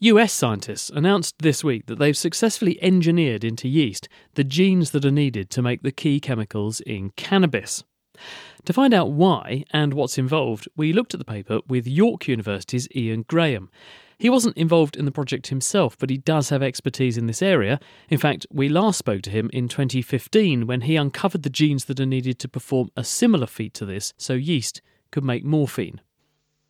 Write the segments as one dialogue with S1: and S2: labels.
S1: US scientists announced this week that they've successfully engineered into yeast the genes that are needed to make the key chemicals in cannabis. To find out why and what's involved, we looked at the paper with York University's Ian Graham. He wasn't involved in the project himself, but he does have expertise in this area. In fact, we last spoke to him in 2015 when he uncovered the genes that are needed to perform a similar feat to this so yeast could make morphine.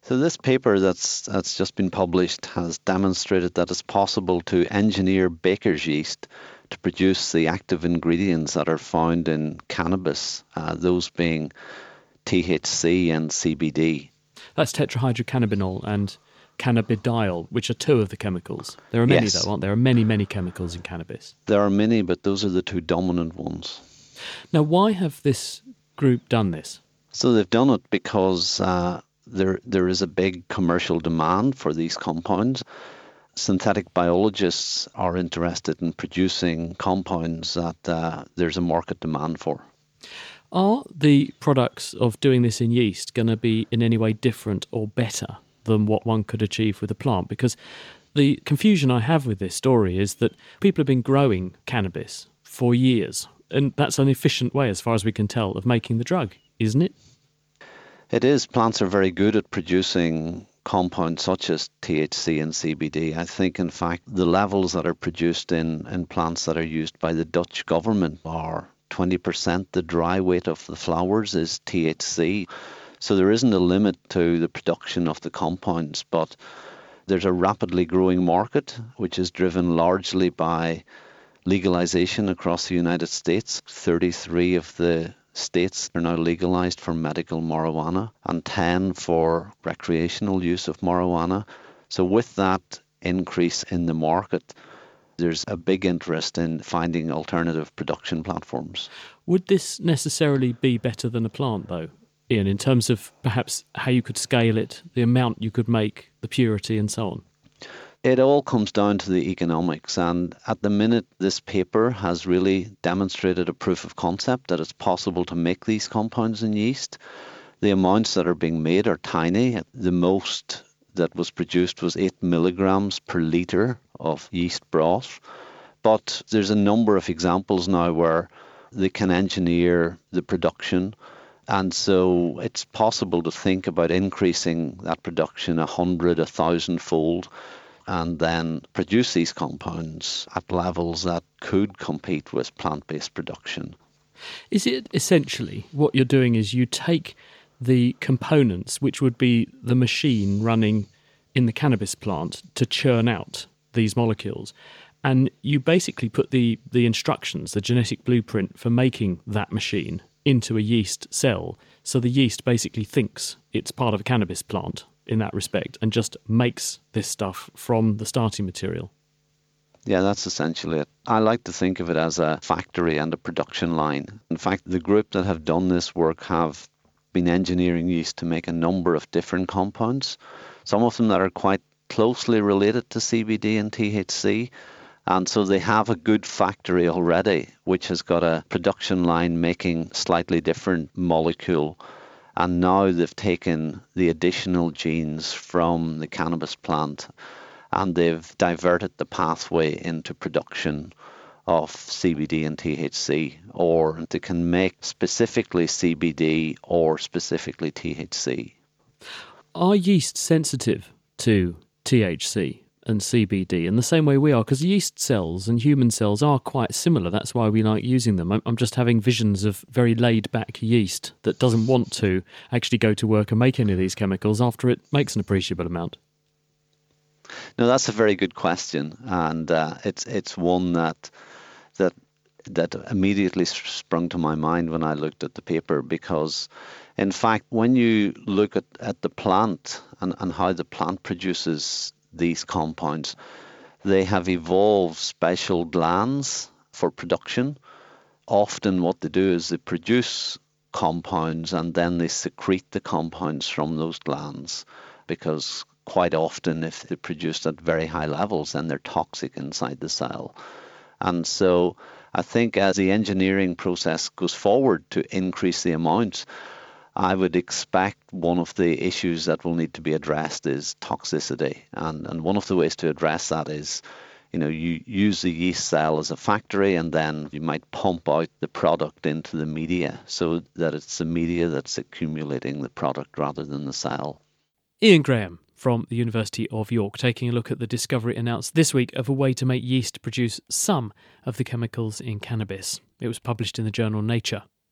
S2: So this paper that's that's just been published has demonstrated that it's possible to engineer baker's yeast to produce the active ingredients that are found in cannabis, uh, those being THC and CBD.
S1: That's tetrahydrocannabinol and cannabidiol, which are two of the chemicals. There are many,
S2: Yes.
S1: though, aren't there? There are many, many chemicals in cannabis.
S2: There are many, but those are the two dominant ones.
S1: Now, why have this group done this?
S2: So they've done it because uh, there there is a big commercial demand for these compounds. Synthetic biologists are interested in producing compounds that uh, there's a market demand for.
S1: Are the products of doing this in yeast going to be in any way different or better than what one could achieve with a plant? Because the confusion I have with this story is that people have been growing cannabis for years, and that's an efficient way, as far as we can tell, of making the drug, isn't it?
S2: It is. Plants are very good at producing compounds such as THC and CBD. I think, in fact, the levels that are produced in, in plants that are used by the Dutch government are 20%. The dry weight of the flowers is THC. So there isn't a limit to the production of the compounds, but there's a rapidly growing market, which is driven largely by legalization across the United States. 33 of the states are now legalized for medical marijuana and 10 for recreational use of marijuana. So, with that increase in the market, there's a big interest in finding alternative production platforms.
S1: Would this necessarily be better than a plant, though, Ian, in terms of perhaps how you could scale it, the amount you could make, the purity, and so on?
S2: It all comes down to the economics, and at the minute, this paper has really demonstrated a proof of concept that it's possible to make these compounds in yeast. The amounts that are being made are tiny. The most that was produced was 8 milligrams per litre of yeast broth. But there's a number of examples now where they can engineer the production. And so it's possible to think about increasing that production a hundred, a thousand fold, and then produce these compounds at levels that could compete with plant based production.
S1: Is it essentially what you're doing is you take the components, which would be the machine running in the cannabis plant to churn out these molecules, and you basically put the, the instructions, the genetic blueprint for making that machine into a yeast cell. So the yeast basically thinks it's part of a cannabis plant in that respect and just makes this stuff from the starting material.
S2: Yeah, that's essentially it. I like to think of it as a factory and a production line. In fact, the group that have done this work have been engineering yeast to make a number of different compounds, some of them that are quite closely related to CBD and THC. And so they have a good factory already, which has got a production line making slightly different molecule. And now they've taken the additional genes from the cannabis plant and they've diverted the pathway into production of CBD and THC, or they can make specifically CBD or specifically THC.
S1: Are yeast sensitive to THC and CBD in the same way we are? Because yeast cells and human cells are quite similar. That's why we like using them. I'm, just having visions of very laid back yeast that doesn't want to actually go to work and make any of these chemicals after it makes an appreciable amount.
S2: No, that's a very good question, and uh, it's it's one that that that immediately sprung to my mind when I looked at the paper because, in fact, when you look at, at the plant and, and how the plant produces these compounds, they have evolved special glands for production. Often, what they do is they produce compounds and then they secrete the compounds from those glands because quite often, if they're produced at very high levels, then they're toxic inside the cell. And so, I think as the engineering process goes forward to increase the amounts, I would expect one of the issues that will need to be addressed is toxicity. And, and one of the ways to address that is you know, you use the yeast cell as a factory and then you might pump out the product into the media so that it's the media that's accumulating the product rather than the cell.
S1: Ian Graham from the University of York taking a look at the discovery announced this week of a way to make yeast produce some of the chemicals in cannabis. It was published in the journal Nature.